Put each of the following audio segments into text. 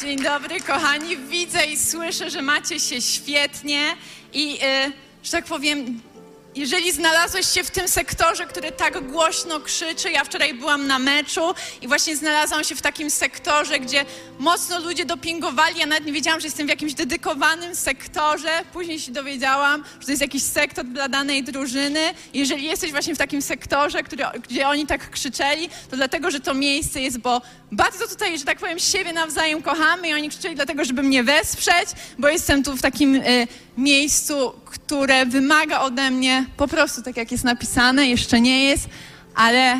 Dzień dobry, kochani. Widzę i słyszę, że macie się świetnie i, y, że tak powiem, jeżeli znalazłeś się w tym sektorze, który tak głośno krzyczy, ja wczoraj byłam na meczu i właśnie znalazłam się w takim sektorze, gdzie mocno ludzie dopingowali. Ja nawet nie wiedziałam, że jestem w jakimś dedykowanym sektorze. Później się dowiedziałam, że to jest jakiś sektor dla danej drużyny. Jeżeli jesteś właśnie w takim sektorze, który, gdzie oni tak krzyczeli, to dlatego, że to miejsce jest, bo bardzo tutaj, że tak powiem, siebie nawzajem kochamy i oni krzyczeli dlatego, żeby mnie wesprzeć, bo jestem tu w takim y, miejscu, które wymaga ode mnie po prostu tak, jak jest napisane, jeszcze nie jest, ale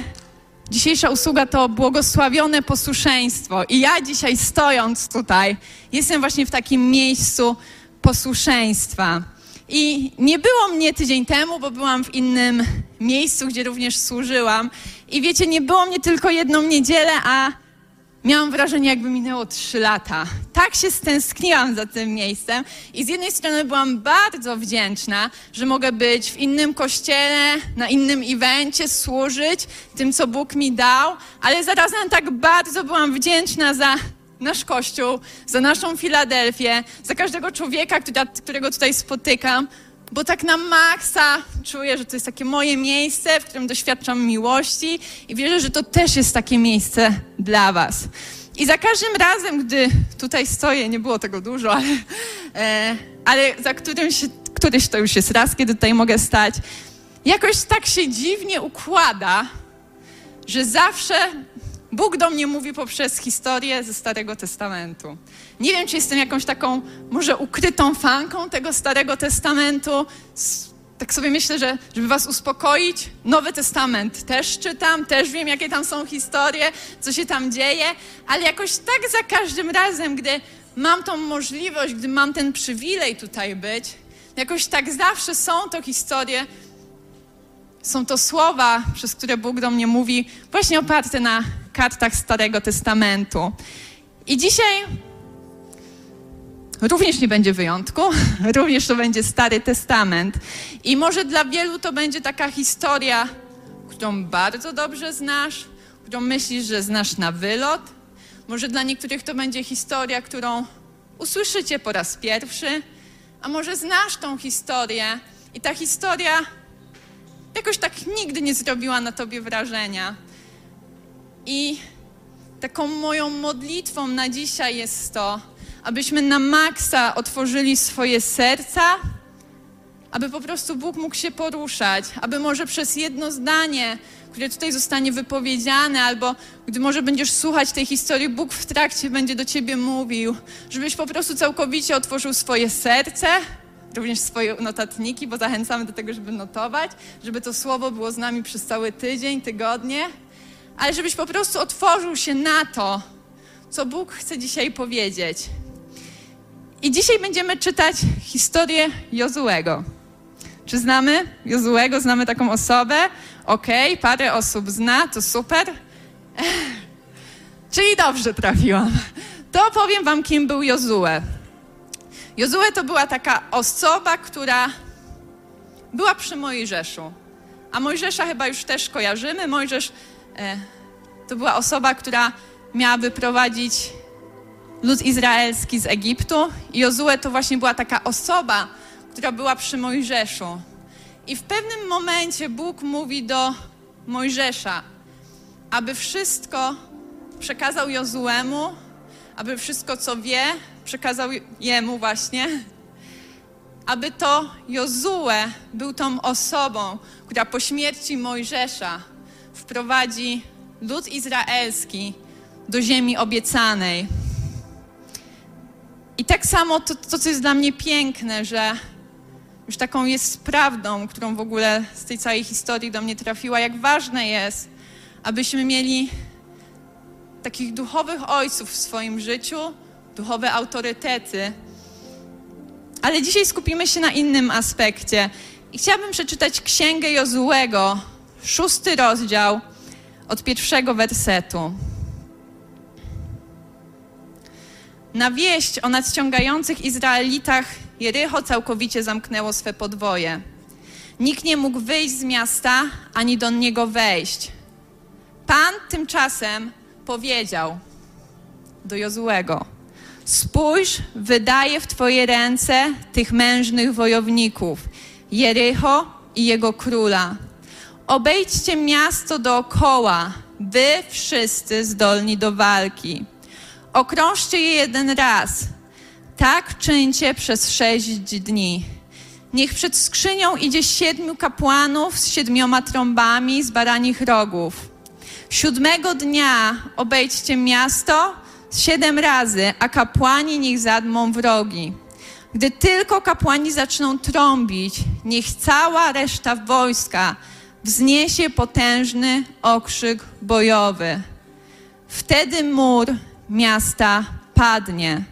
dzisiejsza usługa to błogosławione posłuszeństwo. I ja dzisiaj stojąc tutaj, jestem właśnie w takim miejscu posłuszeństwa. I nie było mnie tydzień temu, bo byłam w innym miejscu, gdzie również służyłam. I wiecie, nie było mnie tylko jedną niedzielę, a miałam wrażenie, jakby minęło trzy lata. Tak się stęskniłam za tym miejscem i z jednej strony byłam bardzo wdzięczna, że mogę być w innym kościele, na innym evencie, służyć tym, co Bóg mi dał, ale zarazem tak bardzo byłam wdzięczna za nasz Kościół, za naszą Filadelfię, za każdego człowieka, którego tutaj spotykam, bo tak na maksa czuję, że to jest takie moje miejsce, w którym doświadczam miłości i wierzę, że to też jest takie miejsce dla Was. I za każdym razem, gdy tutaj stoję, nie było tego dużo, ale, e, ale za którymś, któryś to już jest raz, kiedy tutaj mogę stać, jakoś tak się dziwnie układa, że zawsze Bóg do mnie mówi poprzez historię ze Starego Testamentu. Nie wiem, czy jestem jakąś taką może ukrytą fanką tego Starego Testamentu. Tak sobie myślę, że żeby was uspokoić, Nowy Testament też czytam, też wiem, jakie tam są historie, co się tam dzieje, ale jakoś tak za każdym razem, gdy mam tą możliwość, gdy mam ten przywilej tutaj być, jakoś tak zawsze są to historie, są to słowa, przez które Bóg do mnie mówi, właśnie oparte na kartach Starego Testamentu. I dzisiaj również nie będzie wyjątku, również to będzie Stary Testament. I może dla wielu to będzie taka historia, którą bardzo dobrze znasz, którą myślisz, że znasz na wylot. Może dla niektórych to będzie historia, którą usłyszycie po raz pierwszy, a może znasz tą historię i ta historia jakoś tak nigdy nie zrobiła na tobie wrażenia. I taką moją modlitwą na dzisiaj jest to, abyśmy na maksa otworzyli swoje serca, aby po prostu Bóg mógł się poruszać, aby może przez jedno zdanie, które tutaj zostanie wypowiedziane, albo gdy może będziesz słuchać tej historii, Bóg w trakcie będzie do ciebie mówił, żebyś po prostu całkowicie otworzył swoje serce, również swoje notatniki, bo zachęcamy do tego, żeby notować, żeby to słowo było z nami przez cały tydzień, tygodnie, ale żebyś po prostu otworzył się na to, co Bóg chce dzisiaj powiedzieć. I dzisiaj będziemy czytać historię Jozułego. Czy znamy Jozułego? Znamy taką osobę? Okej, okay, parę osób zna, to super. Czyli dobrze trafiłam. To powiem wam, kim był Jozue. Jozue to była taka osoba, która była przy Mojżeszu. A Mojżesza chyba już też kojarzymy. Mojżesz to była osoba, która miała wyprowadzić lud izraelski z Egiptu. I Jozue to właśnie była taka osoba, która była przy Mojżeszu. I w pewnym momencie Bóg mówi do Mojżesza, aby wszystko przekazał Jozuemu, aby wszystko, co wie, przekazał jemu właśnie, aby to Jozue był tą osobą, która po śmierci Mojżesza wprowadzi lud izraelski do ziemi obiecanej. I tak samo to, to, co jest dla mnie piękne, że już taką jest prawdą, którą w ogóle z tej całej historii do mnie trafiła, jak ważne jest, abyśmy mieli takich duchowych ojców w swoim życiu, duchowe autorytety, Ale dzisiaj skupimy się na innym aspekcie. I chciałabym przeczytać Księgę Jozułego, szósty rozdział, od pierwszego wersetu. Na wieść o nadciągających Izraelitach Jericho całkowicie zamknęło swe podwoje. Nikt nie mógł wyjść z miasta, ani do niego wejść. Pan tymczasem powiedział do Jozułego: Spójrz, wydaję w Twoje ręce tych mężnych wojowników, Jericho i jego króla. Obejdźcie miasto dookoła, wy wszyscy zdolni do walki. Okrążcie je jeden raz. Tak czyńcie przez sześć dni. Niech przed skrzynią idzie siedmiu kapłanów z siedmioma trąbami z baranich rogów. Siódmego dnia obejdźcie miasto siedem razy, a kapłani niech zadmą wrogi. Gdy tylko kapłani zaczną trąbić, niech cała reszta wojska wzniesie potężny okrzyk bojowy. Wtedy mur miasta padnie.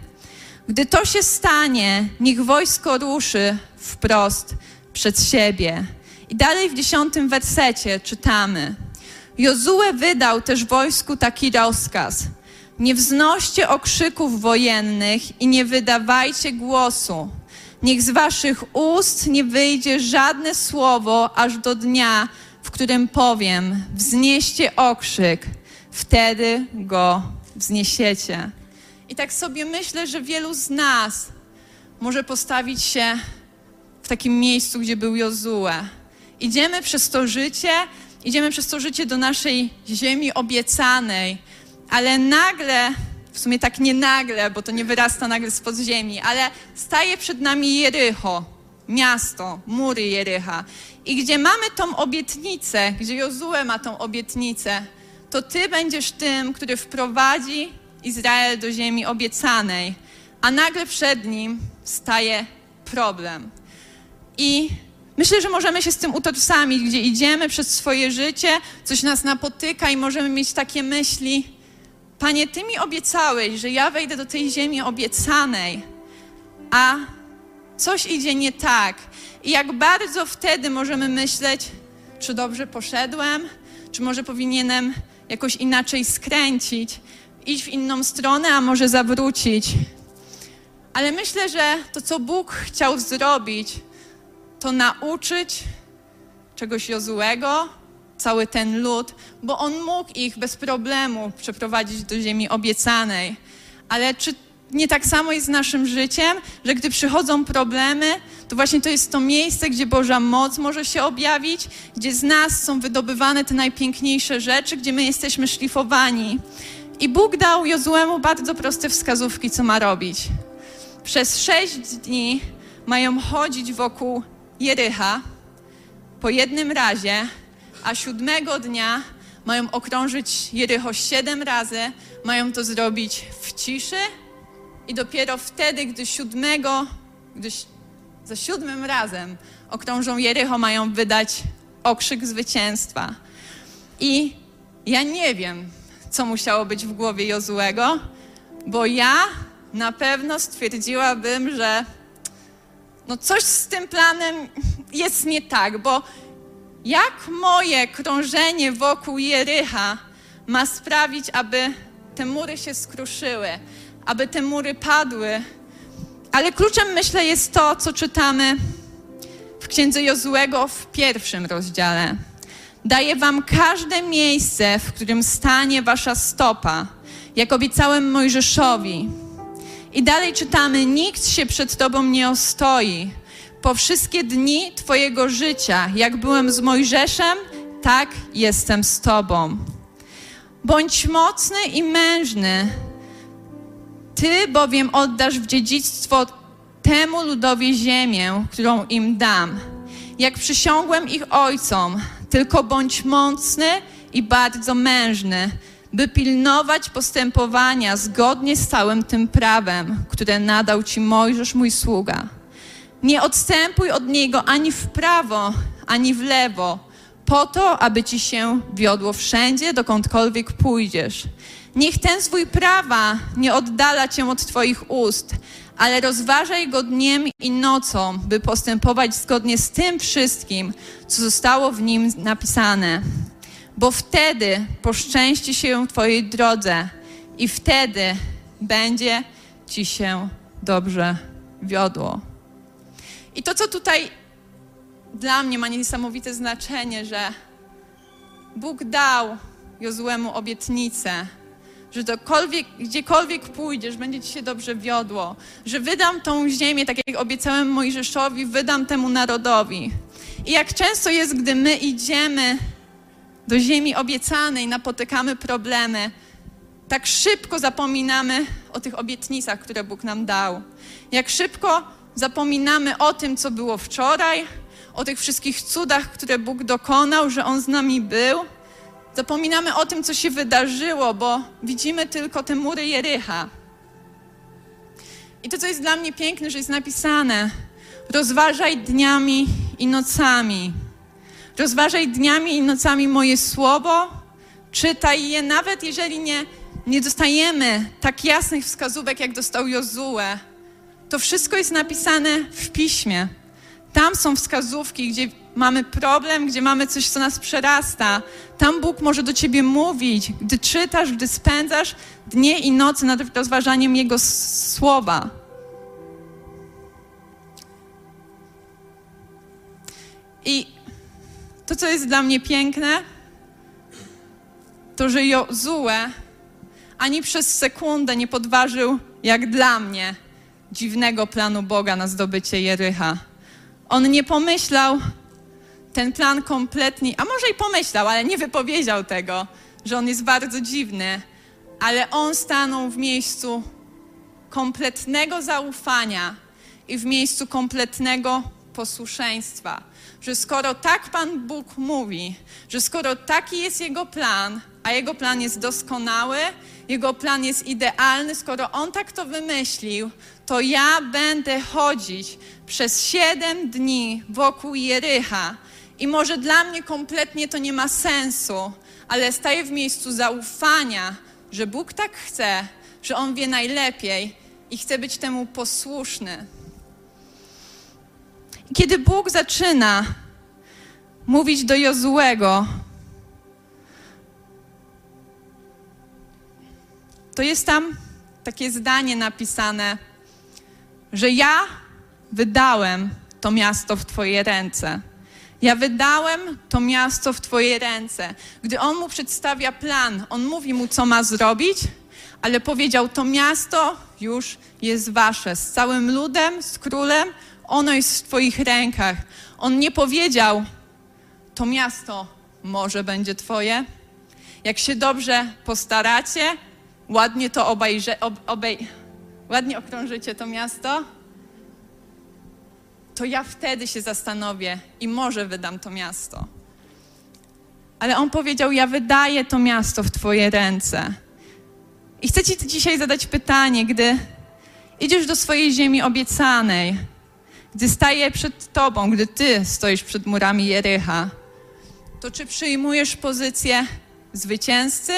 Gdy to się stanie, niech wojsko ruszy wprost przed siebie. I dalej w dziesiątym wersecie czytamy. Jozue wydał też wojsku taki rozkaz. Nie wznoście okrzyków wojennych i nie wydawajcie głosu. Niech z waszych ust nie wyjdzie żadne słowo aż do dnia, w którym powiem: wznieście okrzyk, wtedy go wzniesiecie. I tak sobie myślę, że wielu z nas może postawić się w takim miejscu, gdzie był Jozue. Idziemy przez to życie, idziemy przez to życie do naszej ziemi obiecanej, ale nagle, sumie tak nie nagle, bo to nie wyrasta nagle spod ziemi, ale staje przed nami Jericho, miasto, mury Jericha. I gdzie mamy tą obietnicę, gdzie Jozue ma tą obietnicę, to Ty będziesz tym, który wprowadzi Izrael do ziemi obiecanej, a nagle przed nim staje problem. I myślę, że możemy się z tym utożsamić, gdzie idziemy przez swoje życie, coś nas napotyka i możemy mieć takie myśli: Panie, Ty mi obiecałeś, że ja wejdę do tej ziemi obiecanej, a coś idzie nie tak. I jak bardzo wtedy możemy myśleć, czy dobrze poszedłem, czy może powinienem jakoś inaczej skręcić, iść w inną stronę, a może zawrócić. Ale myślę, że to, co Bóg chciał zrobić, to nauczyć czegoś Jozułego, cały ten lud, bo on mógł ich bez problemu przeprowadzić do ziemi obiecanej. Ale czy nie tak samo jest z naszym życiem, że gdy przychodzą problemy, to właśnie to jest to miejsce, gdzie Boża moc może się objawić, gdzie z nas są wydobywane te najpiękniejsze rzeczy, gdzie my jesteśmy szlifowani. I Bóg dał Jozuemu bardzo proste wskazówki, co ma robić. Przez sześć dni mają chodzić wokół Jericha po jednym razie, a siódmego dnia mają okrążyć Jericho siedem razy, mają to zrobić w ciszy i dopiero wtedy, gdy siódmego, gdy za siódmym razem okrążą Jericho, mają wydać okrzyk zwycięstwa. I ja nie wiem, co musiało być w głowie Jozuego, bo ja na pewno stwierdziłabym, że no coś z tym planem jest nie tak, bo jak moje krążenie wokół Jericha ma sprawić, aby te mury się skruszyły, aby te mury padły. Ale kluczem, myślę, jest to, co czytamy w księdze Jozuego w pierwszym rozdziale. Daję wam każde miejsce, w którym stanie wasza stopa, jak obiecałem Mojżeszowi. I dalej czytamy: Nikt się przed tobą nie ostoi. Po wszystkie dni twojego życia, jak byłem z Mojżeszem, tak jestem z tobą. Bądź mocny i mężny, ty bowiem oddasz w dziedzictwo temu ludowi ziemię, którą im dam. Jak przysiągłem ich ojcom, tylko bądź mocny i bardzo mężny, by pilnować postępowania zgodnie z całym tym prawem, które nadał ci Mojżesz, mój sługa. Nie odstępuj od niego ani w prawo, ani w lewo, po to, aby ci się wiodło wszędzie, dokądkolwiek pójdziesz. Niech ten zwój prawa nie oddala cię od Twoich ust, ale rozważaj go dniem i nocą, by postępować zgodnie z tym wszystkim, co zostało w nim napisane. Bo wtedy poszczęści się Twojej drodze i wtedy będzie Ci się dobrze wiodło. I to, co tutaj dla mnie ma niesamowite znaczenie, że Bóg dał Jozłemu obietnicę, że dokolwiek, gdziekolwiek pójdziesz, będzie ci się dobrze wiodło, że wydam tą ziemię, tak jak obiecałem Mojżeszowi, wydam temu narodowi. I jak często jest, gdy my idziemy do ziemi obiecanej, napotykamy problemy, tak szybko zapominamy o tych obietnicach, które Bóg nam dał. Jak szybko zapominamy o tym, co było wczoraj, o tych wszystkich cudach, które Bóg dokonał, że On z nami był. Zapominamy o tym, co się wydarzyło, bo widzimy tylko te mury Jericha. I to, co jest dla mnie piękne, że jest napisane: rozważaj dniami i nocami. Rozważaj dniami i nocami moje słowo, czytaj je, nawet jeżeli nie, nie dostajemy tak jasnych wskazówek, jak dostał Jozue. To wszystko jest napisane w piśmie. Tam są wskazówki, gdzie mamy problem, gdzie mamy coś, co nas przerasta. Tam Bóg może do ciebie mówić, gdy czytasz, gdy spędzasz dnie i noce nad rozważaniem Jego słowa. I to, co jest dla mnie piękne, to, że Jozue ani przez sekundę nie podważył, jak dla mnie, dziwnego planu Boga na zdobycie Jericha. On nie pomyślał ten plan kompletnie, a może i pomyślał, ale nie wypowiedział tego, że on jest bardzo dziwny, ale on stanął w miejscu kompletnego zaufania i w miejscu kompletnego posłuszeństwa. Że skoro tak Pan Bóg mówi, że skoro taki jest Jego plan, a Jego plan jest doskonały, Jego plan jest idealny, skoro On tak to wymyślił, to ja będę chodzić przez siedem dni wokół Jericha. I może dla mnie kompletnie to nie ma sensu, ale staję w miejscu zaufania, że Bóg tak chce, że On wie najlepiej i chce być temu posłuszny. I kiedy Bóg zaczyna mówić do Jozułego, to jest tam takie zdanie napisane, że ja wydałem to miasto w Twoje ręce. Ja wydałem to miasto w Twoje ręce. Gdy on mu przedstawia plan, on mówi mu, co ma zrobić, ale powiedział: To miasto już jest wasze, z całym ludem, z królem, ono jest w Twoich rękach. On nie powiedział: To miasto może będzie Twoje. Jak się dobrze postaracie, ładnie to obejrze, ob, obej, ładnie okrążycie to miasto, to ja wtedy się zastanowię i może wydam to miasto. Ale on powiedział: Ja wydaję to miasto w Twoje ręce. I chcę Ci dzisiaj zadać pytanie, gdy idziesz do swojej ziemi obiecanej, gdy staje przed Tobą, gdy Ty stoisz przed murami Jericha, to czy przyjmujesz pozycję zwycięzcy,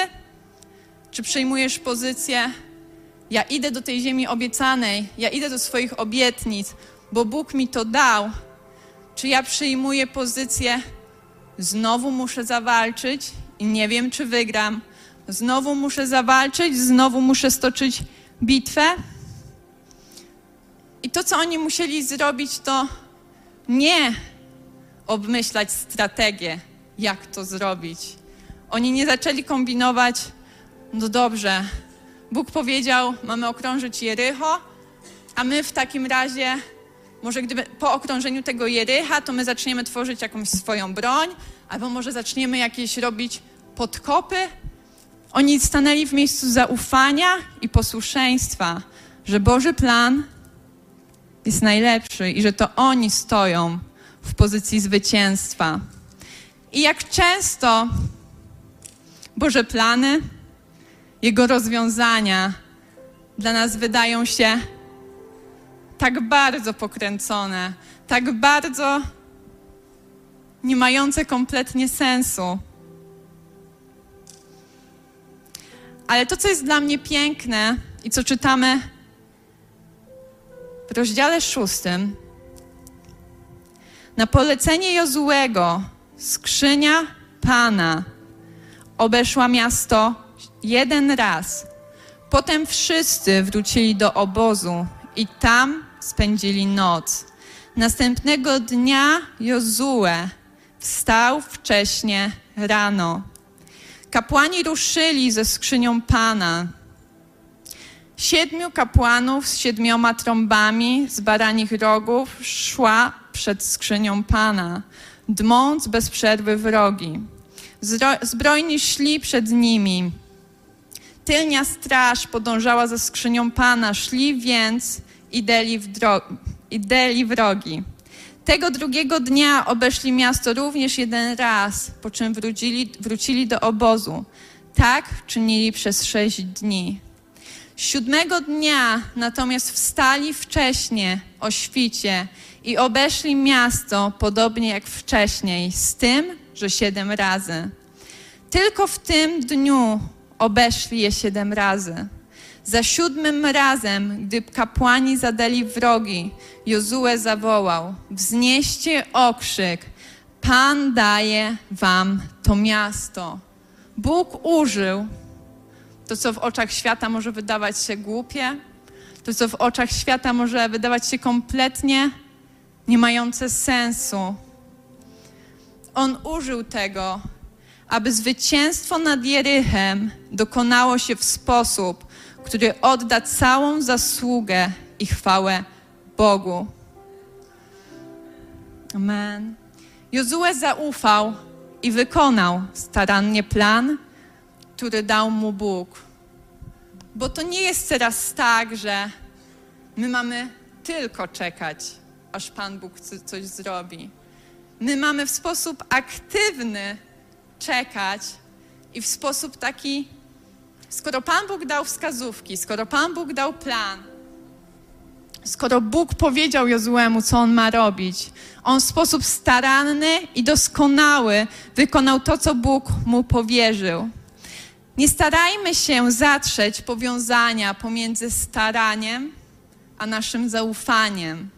czy przyjmujesz pozycję, ja idę do tej ziemi obiecanej, ja idę do swoich obietnic, bo Bóg mi to dał, czy ja przyjmuję pozycję, znowu muszę zawalczyć i nie wiem, czy wygram, znowu muszę zawalczyć, znowu muszę stoczyć bitwę. I to, co oni musieli zrobić, to nie obmyślać strategię, jak to zrobić. Oni nie zaczęli kombinować, no dobrze, Bóg powiedział, mamy okrążyć Jericho, a my w takim razie może gdyby po okrążeniu tego Jericha, to my zaczniemy tworzyć jakąś swoją broń, albo może zaczniemy jakieś robić podkopy. Oni stanęli w miejscu zaufania i posłuszeństwa, że Boży plan jest najlepszy i że to oni stoją w pozycji zwycięstwa. I jak często Boże plany, Jego rozwiązania dla nas wydają się tak bardzo pokręcone, tak bardzo nie mające kompletnie sensu. Ale to, co jest dla mnie piękne i co czytamy w rozdziale szóstym, na polecenie Jozułego skrzynia Pana obeszła miasto jeden raz. Potem wszyscy wrócili do obozu i tam spędzili noc. Następnego dnia Jozue wstał wcześnie rano. Kapłani ruszyli ze skrzynią Pana. Siedmiu kapłanów z siedmioma trąbami z baranich rogów szła przed skrzynią Pana, dmąc bez przerwy wrogi. Zbrojni szli przed nimi. Tylnia straż podążała za skrzynią Pana, szli więc i deli, w i deli wrogi. Tego drugiego dnia obeszli miasto również jeden raz, po czym wrócili, wrócili do obozu. Tak czynili przez sześć dni. Siódmego dnia natomiast wstali wcześnie o świcie i obeszli miasto podobnie jak wcześniej, z tym, że siedem razy. Tylko w tym dniu obeszli je siedem razy. Za siódmym razem, gdy kapłani zadali wrogi, Jozue zawołał: Wznieście okrzyk, Pan daje wam to miasto. Bóg użył to, co w oczach świata może wydawać się głupie, to, co w oczach świata może wydawać się kompletnie nie mające sensu. On użył tego, aby zwycięstwo nad Jerychem dokonało się w sposób, który odda całą zasługę i chwałę Bogu. Amen. Jozue zaufał i wykonał starannie plan, który dał mu Bóg. Bo to nie jest teraz tak, że my mamy tylko czekać, aż Pan Bóg coś zrobi. My mamy w sposób aktywny czekać i w sposób taki, skoro Pan Bóg dał wskazówki, skoro Pan Bóg dał plan, skoro Bóg powiedział Jozuemu, co on ma robić, on w sposób staranny i doskonały wykonał to, co Bóg mu powierzył. Nie starajmy się zatrzeć powiązania pomiędzy staraniem a naszym zaufaniem.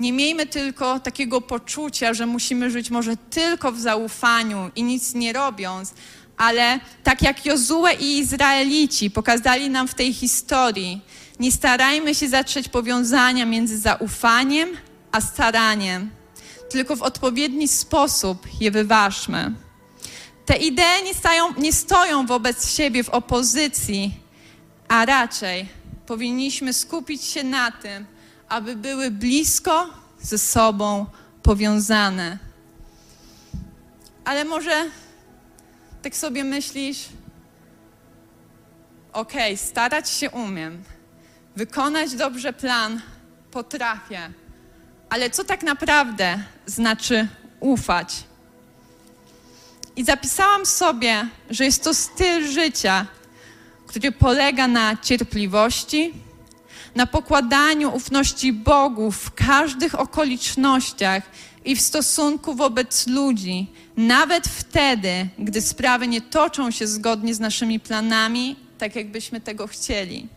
Nie miejmy tylko takiego poczucia, że musimy żyć może tylko w zaufaniu i nic nie robiąc, ale tak jak Jozue i Izraelici pokazali nam w tej historii, nie starajmy się zatrzeć powiązania między zaufaniem a staraniem, tylko w odpowiedni sposób je wyważmy. Te idee nie, stają, nie stoją wobec siebie w opozycji, a raczej powinniśmy skupić się na tym, aby były blisko ze sobą powiązane. Ale może tak sobie myślisz, okej, okay, starać się umiem, wykonać dobrze plan potrafię, ale co tak naprawdę znaczy ufać? I zapisałam sobie, że jest to styl życia, który polega na cierpliwości, na pokładaniu ufności Bogu w każdych okolicznościach i w stosunku wobec ludzi, nawet wtedy, gdy sprawy nie toczą się zgodnie z naszymi planami, tak jakbyśmy tego chcieli.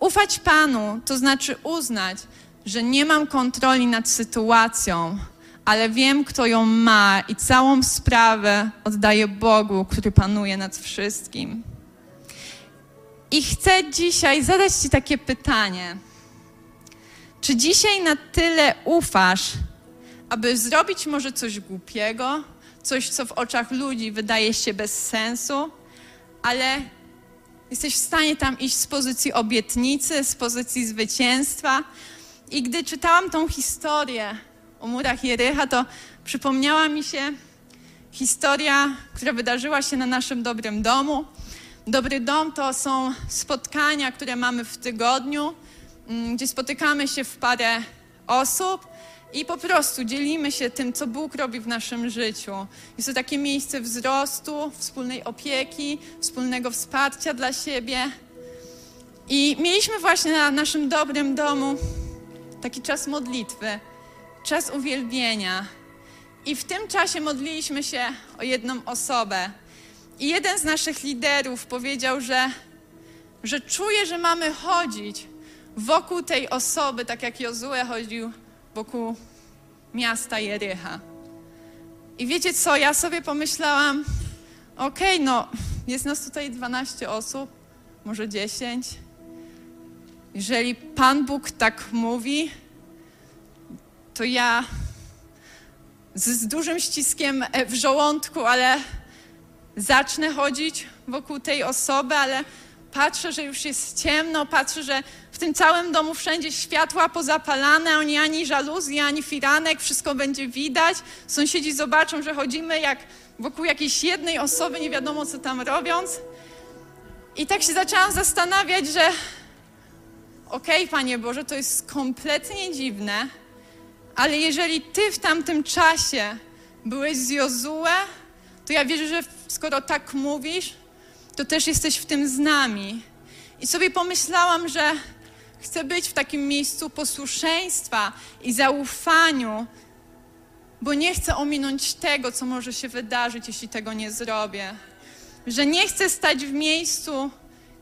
Ufać Panu to znaczy uznać, że nie mam kontroli nad sytuacją, ale wiem, kto ją ma i całą sprawę oddaję Bogu, który panuje nad wszystkim. I chcę dzisiaj zadać Ci takie pytanie. Czy dzisiaj na tyle ufasz, aby zrobić może coś głupiego, coś, co w oczach ludzi wydaje się bez sensu, ale jesteś w stanie tam iść z pozycji obietnicy, z pozycji zwycięstwa? I gdy czytałam tą historię o murach Jerycha, to przypomniała mi się historia, która wydarzyła się na naszym dobrym domu. Dobry dom to są spotkania, które mamy w tygodniu, mm, gdzie spotykamy się w parę osób i po prostu dzielimy się tym, co Bóg robi w naszym życiu. Jest to takie miejsce wzrostu, wspólnej opieki, wspólnego wsparcia dla siebie. I mieliśmy właśnie na naszym dobrym domu taki czas modlitwy, czas uwielbienia. I w tym czasie modliliśmy się o jedną osobę. I jeden z naszych liderów powiedział, że, że czuje, że mamy chodzić wokół tej osoby, tak jak Jozue chodził wokół miasta Jericha. I wiecie co, ja sobie pomyślałam, okej, okay, no, jest nas tutaj 12 osób, może 10. Jeżeli Pan Bóg tak mówi, to ja z, z dużym ściskiem w żołądku, ale zacznę chodzić wokół tej osoby, ale patrzę, że już jest ciemno, patrzę, że w tym całym domu wszędzie światła pozapalane, oni ani żaluzji, ani firanek, wszystko będzie widać. Sąsiedzi zobaczą, że chodzimy jak wokół jakiejś jednej osoby, nie wiadomo co tam robiąc. I tak się zaczęłam zastanawiać, że okej, okay, Panie Boże, to jest kompletnie dziwne, ale jeżeli Ty w tamtym czasie byłeś z Jozue, to ja wierzę, że skoro tak mówisz, to też jesteś w tym z nami. I sobie pomyślałam, że chcę być w takim miejscu posłuszeństwa i zaufaniu, bo nie chcę ominąć tego, co może się wydarzyć, jeśli tego nie zrobię. Że nie chcę stać w miejscu,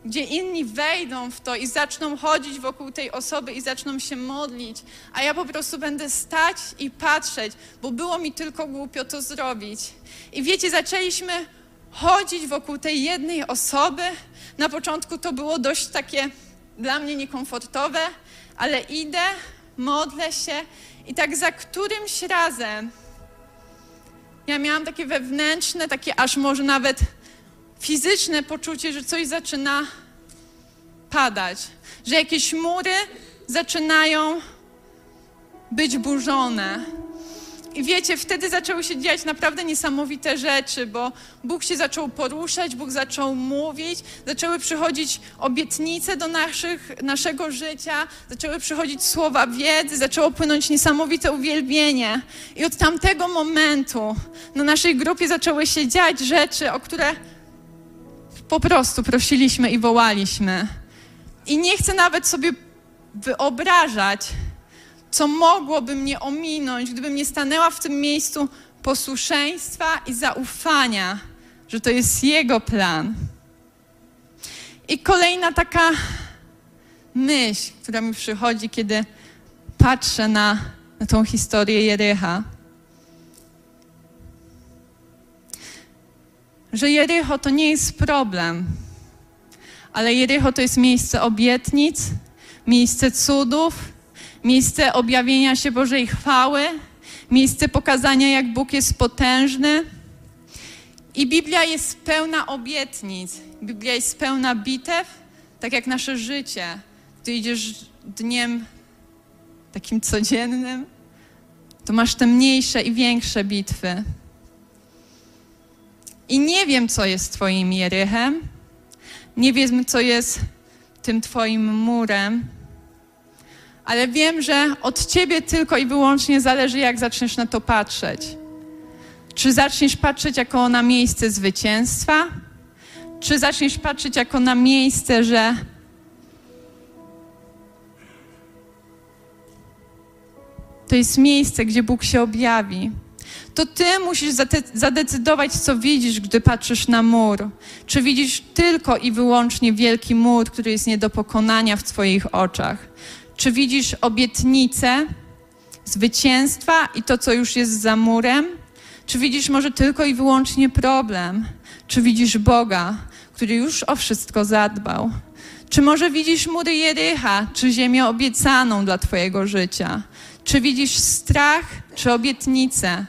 gdzie inni wejdą w to i zaczną chodzić wokół tej osoby i zaczną się modlić, a ja po prostu będę stać i patrzeć, bo było mi tylko głupio to zrobić. I wiecie, zaczęliśmy chodzić wokół tej jednej osoby. Na początku to było dość takie dla mnie niekomfortowe, ale idę, modlę się i tak za którymś razem ja miałam takie wewnętrzne, takie aż może nawet fizyczne poczucie, że coś zaczyna padać, że jakieś mury zaczynają być burzone. I wiecie, wtedy zaczęły się dziać naprawdę niesamowite rzeczy, bo Bóg się zaczął poruszać, Bóg zaczął mówić, zaczęły przychodzić obietnice do naszych, naszego życia, zaczęły przychodzić słowa wiedzy, zaczęło płynąć niesamowite uwielbienie. I od tamtego momentu na naszej grupie zaczęły się dziać rzeczy, o które po prostu prosiliśmy i wołaliśmy. I nie chcę nawet sobie wyobrażać, co mogłoby mnie ominąć, gdybym nie stanęła w tym miejscu posłuszeństwa i zaufania, że to jest Jego plan. I kolejna taka myśl, która mi przychodzi, kiedy patrzę na, na tą historię Jericha. Że Jericho to nie jest problem, ale Jericho to jest miejsce obietnic, miejsce cudów, miejsce objawienia się Bożej chwały, miejsce pokazania, jak Bóg jest potężny. I Biblia jest pełna obietnic, Biblia jest pełna bitew, tak jak nasze życie. Ty idziesz dniem takim codziennym, to masz te mniejsze i większe bitwy. I nie wiem, co jest Twoim Jerychem, nie wiem, co jest tym Twoim murem, ale wiem, że od Ciebie tylko i wyłącznie zależy, jak zaczniesz na to patrzeć. Czy zaczniesz patrzeć jako na miejsce zwycięstwa, czy zaczniesz patrzeć jako na miejsce, że to jest miejsce, gdzie Bóg się objawi. To ty musisz zadecydować, co widzisz, gdy patrzysz na mur. Czy widzisz tylko i wyłącznie wielki mur, który jest nie do pokonania w Twoich oczach? Czy widzisz obietnicę zwycięstwa i to, co już jest za murem? Czy widzisz może tylko i wyłącznie problem? Czy widzisz Boga, który już o wszystko zadbał? Czy może widzisz mury Jericha, czy ziemię obiecaną dla Twojego życia? Czy widzisz strach, czy obietnicę?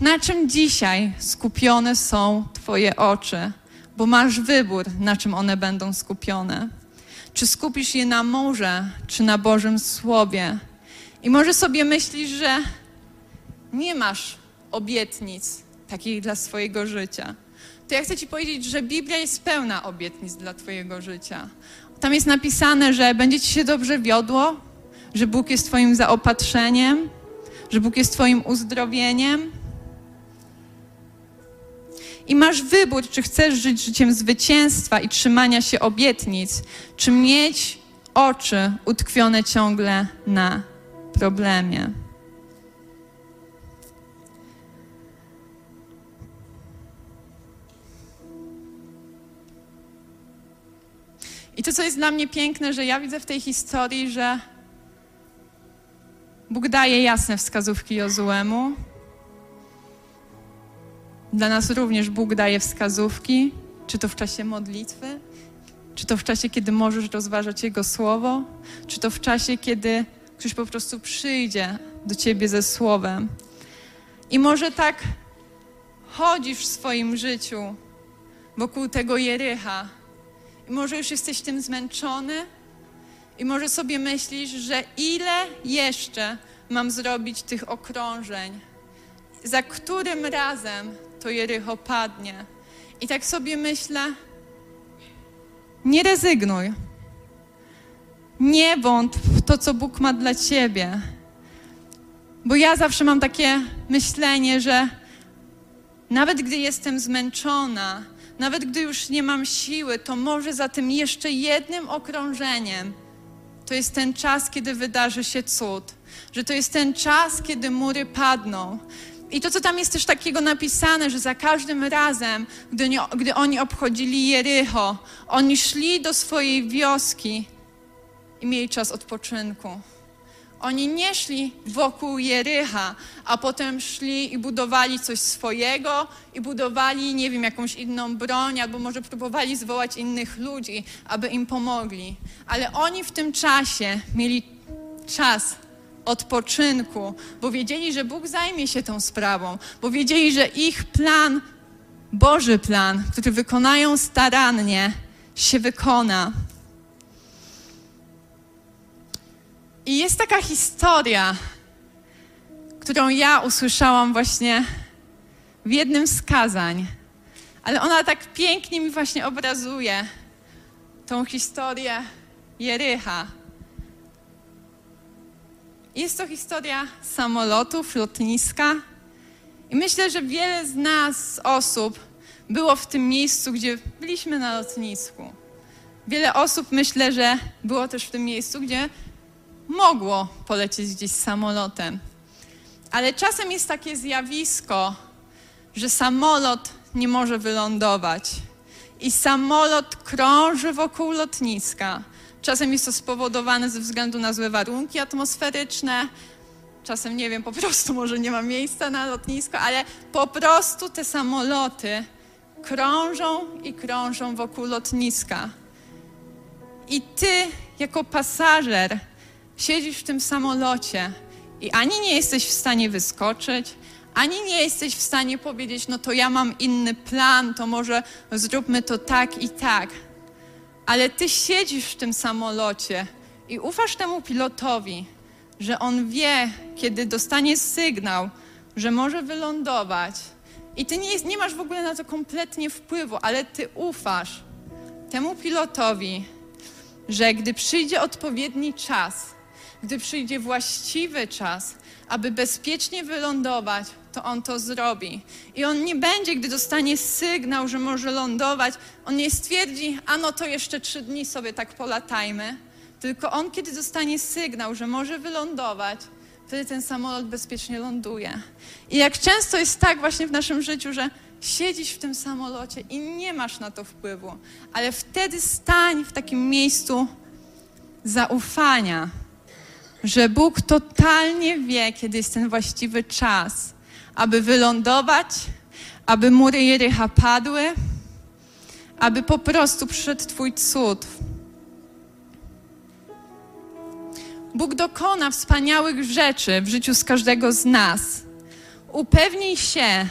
Na czym dzisiaj skupione są Twoje oczy? Bo masz wybór, na czym one będą skupione. Czy skupisz je na morze, czy na Bożym Słowie? I może sobie myślisz, że nie masz obietnic takich dla swojego życia. To ja chcę Ci powiedzieć, że Biblia jest pełna obietnic dla Twojego życia. Tam jest napisane, że będzie Ci się dobrze wiodło, że Bóg jest Twoim zaopatrzeniem, że Bóg jest Twoim uzdrowieniem, i masz wybór, czy chcesz żyć życiem zwycięstwa i trzymania się obietnic, czy mieć oczy utkwione ciągle na problemie. I to, co jest dla mnie piękne, że ja widzę w tej historii, że Bóg daje jasne wskazówki Jozuemu, dla nas również Bóg daje wskazówki, czy to w czasie modlitwy, czy to w czasie, kiedy możesz rozważać Jego słowo, czy to w czasie, kiedy ktoś po prostu przyjdzie do ciebie ze słowem. I może tak chodzisz w swoim życiu wokół tego Jericha, i może już jesteś tym zmęczony, i może sobie myślisz, że ile jeszcze mam zrobić tych okrążeń, za którym razem to Jericho padnie. I tak sobie myślę, nie rezygnuj. Nie wątp w to, co Bóg ma dla ciebie. Bo ja zawsze mam takie myślenie, że nawet gdy jestem zmęczona, nawet gdy już nie mam siły, to może za tym jeszcze jednym okrążeniem to jest ten czas, kiedy wydarzy się cud. Że to jest ten czas, kiedy mury padną. I to, co tam jest też takiego napisane, że za każdym razem, gdy, nie, gdy oni obchodzili Jericho, oni szli do swojej wioski i mieli czas odpoczynku. Oni nie szli wokół Jericha, a potem szli i budowali coś swojego i budowali, nie wiem, jakąś inną broń, albo może próbowali zwołać innych ludzi, aby im pomogli. Ale oni w tym czasie mieli czas odpoczynku, bo wiedzieli, że Bóg zajmie się tą sprawą, bo wiedzieli, że ich plan, Boży plan, który wykonają starannie, się wykona. I jest taka historia, którą ja usłyszałam właśnie w jednym z kazań, ale ona tak pięknie mi właśnie obrazuje tą historię Jericha. Jest to historia samolotów, lotniska. I myślę, że wiele z nas, osób, było w tym miejscu, gdzie byliśmy na lotnisku. Wiele osób, myślę, że było też w tym miejscu, gdzie mogło polecieć gdzieś samolotem. Ale czasem jest takie zjawisko, że samolot nie może wylądować i samolot krąży wokół lotniska. Czasem jest to spowodowane ze względu na złe warunki atmosferyczne, czasem nie wiem, po prostu może nie ma miejsca na lotnisko, ale po prostu te samoloty krążą i krążą wokół lotniska. I ty, jako pasażer, siedzisz w tym samolocie i ani nie jesteś w stanie wyskoczyć, ani nie jesteś w stanie powiedzieć, no to ja mam inny plan, to może zróbmy to tak i tak. Ale ty siedzisz w tym samolocie i ufasz temu pilotowi, że on wie, kiedy dostanie sygnał, że może wylądować. I ty nie, nie masz w ogóle na to kompletnie wpływu, ale ty ufasz temu pilotowi, że gdy przyjdzie odpowiedni czas, gdy przyjdzie właściwy czas, aby bezpiecznie wylądować, to on to zrobi. I on nie będzie, gdy dostanie sygnał, że może lądować, on nie stwierdzi, a no to jeszcze trzy dni sobie tak polatajmy. Tylko on, kiedy dostanie sygnał, że może wylądować, wtedy ten samolot bezpiecznie ląduje. I jak często jest tak właśnie w naszym życiu, że siedzisz w tym samolocie i nie masz na to wpływu, ale wtedy stań w takim miejscu zaufania, że Bóg totalnie wie, kiedy jest ten właściwy czas, aby wylądować, aby mury Jericha padły, aby po prostu przyszedł Twój cud. Bóg dokona wspaniałych rzeczy w życiu z każdego z nas. Upewnij się,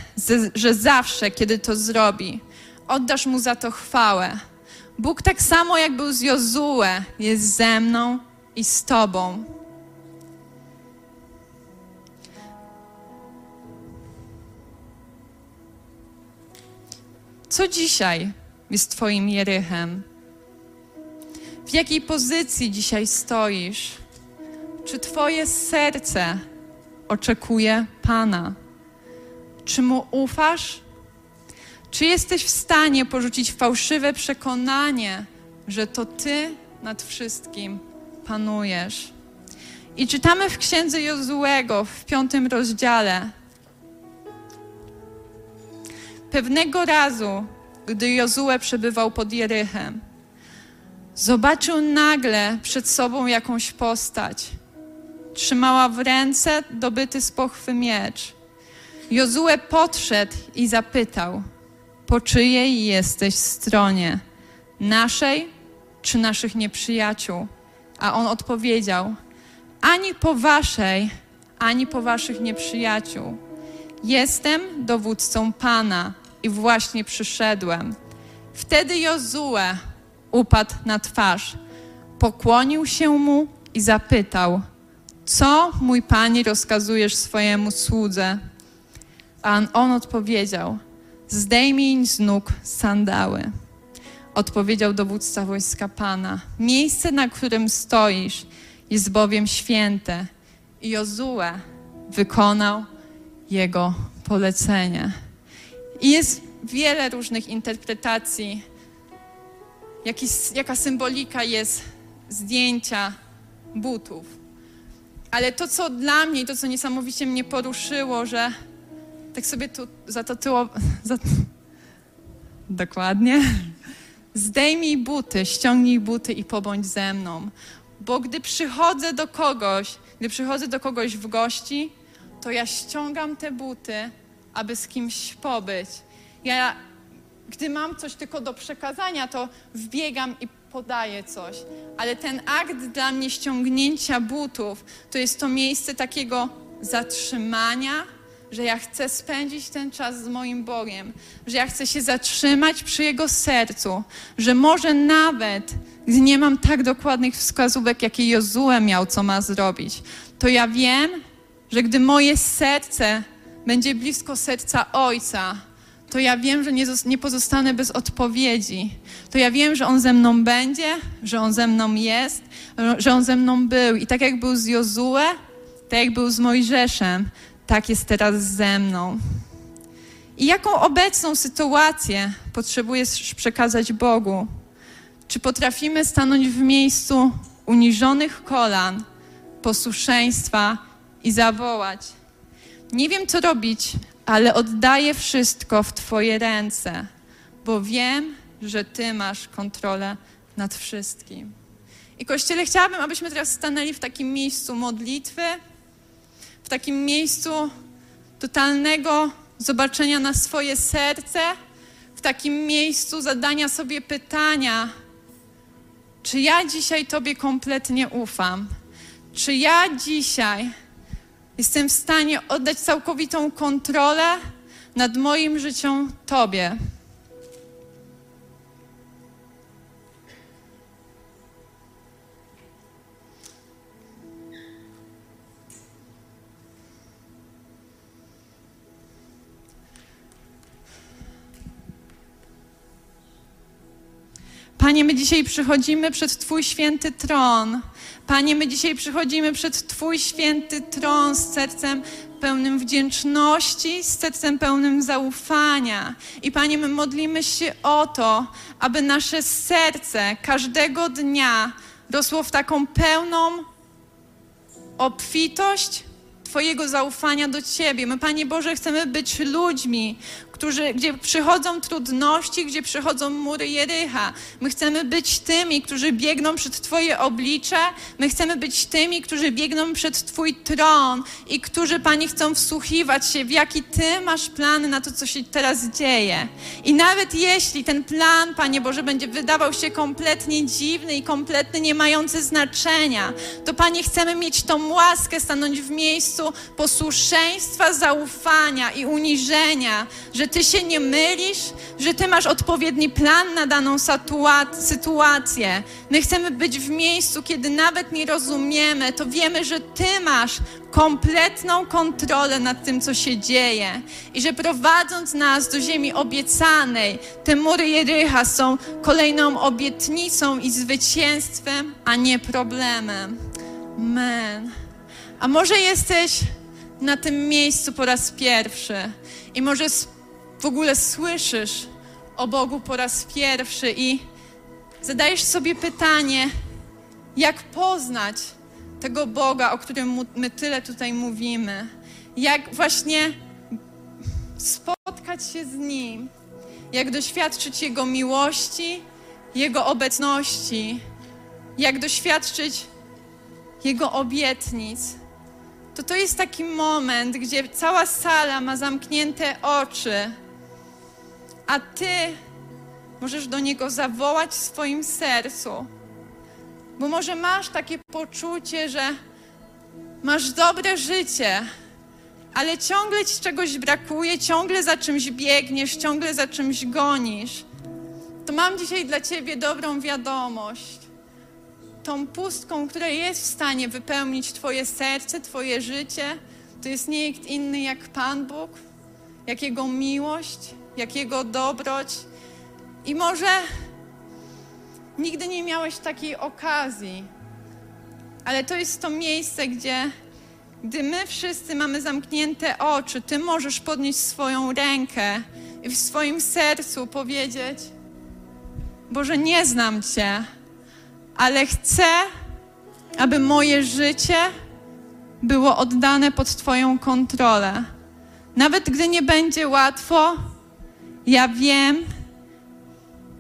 że zawsze, kiedy to zrobi, oddasz Mu za to chwałę. Bóg tak samo jak był z Jozue, jest ze mną i z Tobą. Co dzisiaj jest Twoim Jerychem? W jakiej pozycji dzisiaj stoisz? Czy Twoje serce oczekuje Pana? Czy Mu ufasz? Czy jesteś w stanie porzucić fałszywe przekonanie, że to Ty nad wszystkim panujesz? I czytamy w księdze Jozułego w piątym rozdziale, Pewnego razu, gdy Jozue przebywał pod Jerychem, zobaczył nagle przed sobą jakąś postać. Trzymała w ręce dobyty z pochwy miecz. Jozue podszedł i zapytał, po czyjej jesteś stronie? Naszej czy naszych nieprzyjaciół? A on odpowiedział, ani po waszej, ani po waszych nieprzyjaciół. Jestem dowódcą Pana i właśnie przyszedłem. Wtedy Jozue upadł na twarz, pokłonił się mu i zapytał, co mój Panie rozkazujesz swojemu słudze? A on odpowiedział, zdejmij z nóg sandały. Odpowiedział dowódca wojska Pana, miejsce, na którym stoisz, jest bowiem święte. I Jozue wykonał jego polecenie. I jest wiele różnych interpretacji, jaki, jaka symbolika jest zdjęcia butów. Ale to, co dla mnie, to, co niesamowicie mnie poruszyło, że tak sobie tu zatotyło... Zat... Dokładnie. Zdejmij buty, ściągnij buty i pobądź ze mną. Bo gdy przychodzę do kogoś, gdy przychodzę do kogoś w gości, to ja ściągam te buty, aby z kimś pobyć. Ja, gdy mam coś tylko do przekazania, to wbiegam i podaję coś. Ale ten akt dla mnie ściągnięcia butów to jest to miejsce takiego zatrzymania, że ja chcę spędzić ten czas z moim Bogiem, że ja chcę się zatrzymać przy Jego sercu, że może nawet, gdy nie mam tak dokładnych wskazówek, jakie Jozue miał, co ma zrobić, to ja wiem, że gdy moje serce będzie blisko serca Ojca, to ja wiem, że nie, nie pozostanę bez odpowiedzi. To ja wiem, że On ze mną będzie, że On ze mną jest, że On ze mną był. I tak jak był z Jozue, tak jak był z Mojżeszem, tak jest teraz ze mną. I jaką obecną sytuację potrzebujesz przekazać Bogu? Czy potrafimy stanąć w miejscu uniżonych kolan, posłuszeństwa i zawołać: Nie wiem, co robić, ale oddaję wszystko w Twoje ręce, bo wiem, że Ty masz kontrolę nad wszystkim. I Kościele, chciałabym, abyśmy teraz stanęli w takim miejscu modlitwy, w takim miejscu totalnego zobaczenia na swoje serce, w takim miejscu zadania sobie pytania, czy ja dzisiaj Tobie kompletnie ufam? Czy ja dzisiaj jestem w stanie oddać całkowitą kontrolę nad moim życiem Tobie? Panie, my dzisiaj przychodzimy przed Twój święty tron. Panie, my dzisiaj przychodzimy przed Twój święty tron z sercem pełnym wdzięczności, z sercem pełnym zaufania. I Panie, my modlimy się o to, aby nasze serce każdego dnia rosło w taką pełną obfitość Twojego zaufania do Ciebie. My, Panie Boże, chcemy być ludźmi, którzy, gdzie przychodzą trudności, gdzie przychodzą mury Jericha. My chcemy być tymi, którzy biegną przed Twoje oblicze. My chcemy być tymi, którzy biegną przed Twój tron i którzy, Panie, chcą wsłuchiwać się, w jaki Ty masz plan na to, co się teraz dzieje. I nawet jeśli ten plan, Panie Boże, będzie wydawał się kompletnie dziwny i kompletnie nie mający znaczenia, to, Panie, chcemy mieć tą łaskę stanąć w miejscu posłuszeństwa, zaufania i uniżenia, że ty się nie mylisz, że Ty masz odpowiedni plan na daną sytuację. My chcemy być w miejscu, kiedy nawet nie rozumiemy, to wiemy, że Ty masz kompletną kontrolę nad tym, co się dzieje. I że prowadząc nas do ziemi obiecanej, te mury Jericha są kolejną obietnicą i zwycięstwem, a nie problemem. Amen. A może jesteś na tym miejscu po raz pierwszy i może w ogóle słyszysz o Bogu po raz pierwszy i zadajesz sobie pytanie, jak poznać tego Boga, o którym my tyle tutaj mówimy, jak właśnie spotkać się z Nim, jak doświadczyć Jego miłości, Jego obecności, jak doświadczyć Jego obietnic, to to jest taki moment, gdzie cała sala ma zamknięte oczy, a Ty możesz do Niego zawołać w swoim sercu. Bo może masz takie poczucie, że masz dobre życie, ale ciągle ci czegoś brakuje, ciągle za czymś biegniesz, ciągle za czymś gonisz. To mam dzisiaj dla Ciebie dobrą wiadomość. Tą pustką, która jest w stanie wypełnić Twoje serce, Twoje życie, to jest nikt inny jak Pan Bóg, jak Jego miłość, jak Jego dobroć. I może nigdy nie miałeś takiej okazji, ale to jest to miejsce, gdzie gdy my wszyscy mamy zamknięte oczy, Ty możesz podnieść swoją rękę i w swoim sercu powiedzieć: Boże, nie znam Cię, ale chcę, aby moje życie było oddane pod Twoją kontrolę. Nawet gdy nie będzie łatwo, ja wiem,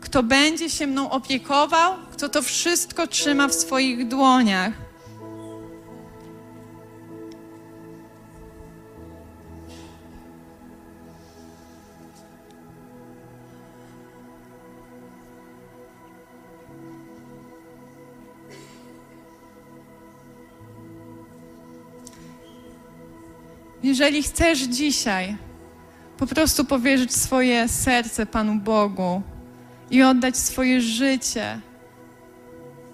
kto będzie się mną opiekował, kto to wszystko trzyma w swoich dłoniach. Jeżeli chcesz dzisiaj po prostu powierzyć swoje serce Panu Bogu i oddać swoje życie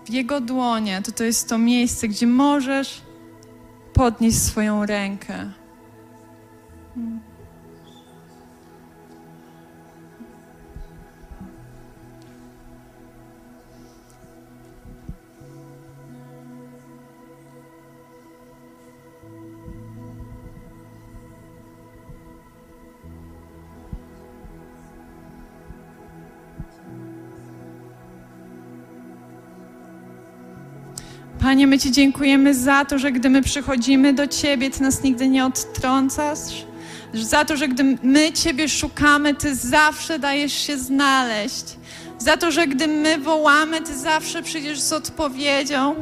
w Jego dłonie, to to jest to miejsce, gdzie możesz podnieść swoją rękę. Panie, my Ci dziękujemy za to, że gdy my przychodzimy do Ciebie, Ty nas nigdy nie odtrącasz. Za to, że gdy my Ciebie szukamy, Ty zawsze dajesz się znaleźć za to, że gdy my wołamy, Ty zawsze przyjdziesz z odpowiedzią,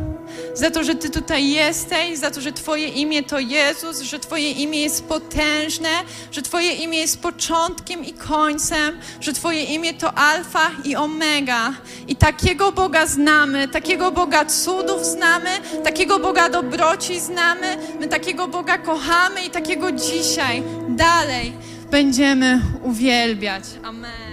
za to, że Ty tutaj jesteś, za to, że Twoje imię to Jezus, że Twoje imię jest potężne, że Twoje imię jest początkiem i końcem, że Twoje imię to Alfa i Omega. I takiego Boga znamy, takiego Boga cudów znamy, takiego Boga dobroci znamy, my takiego Boga kochamy i takiego dzisiaj dalej będziemy uwielbiać. Amen.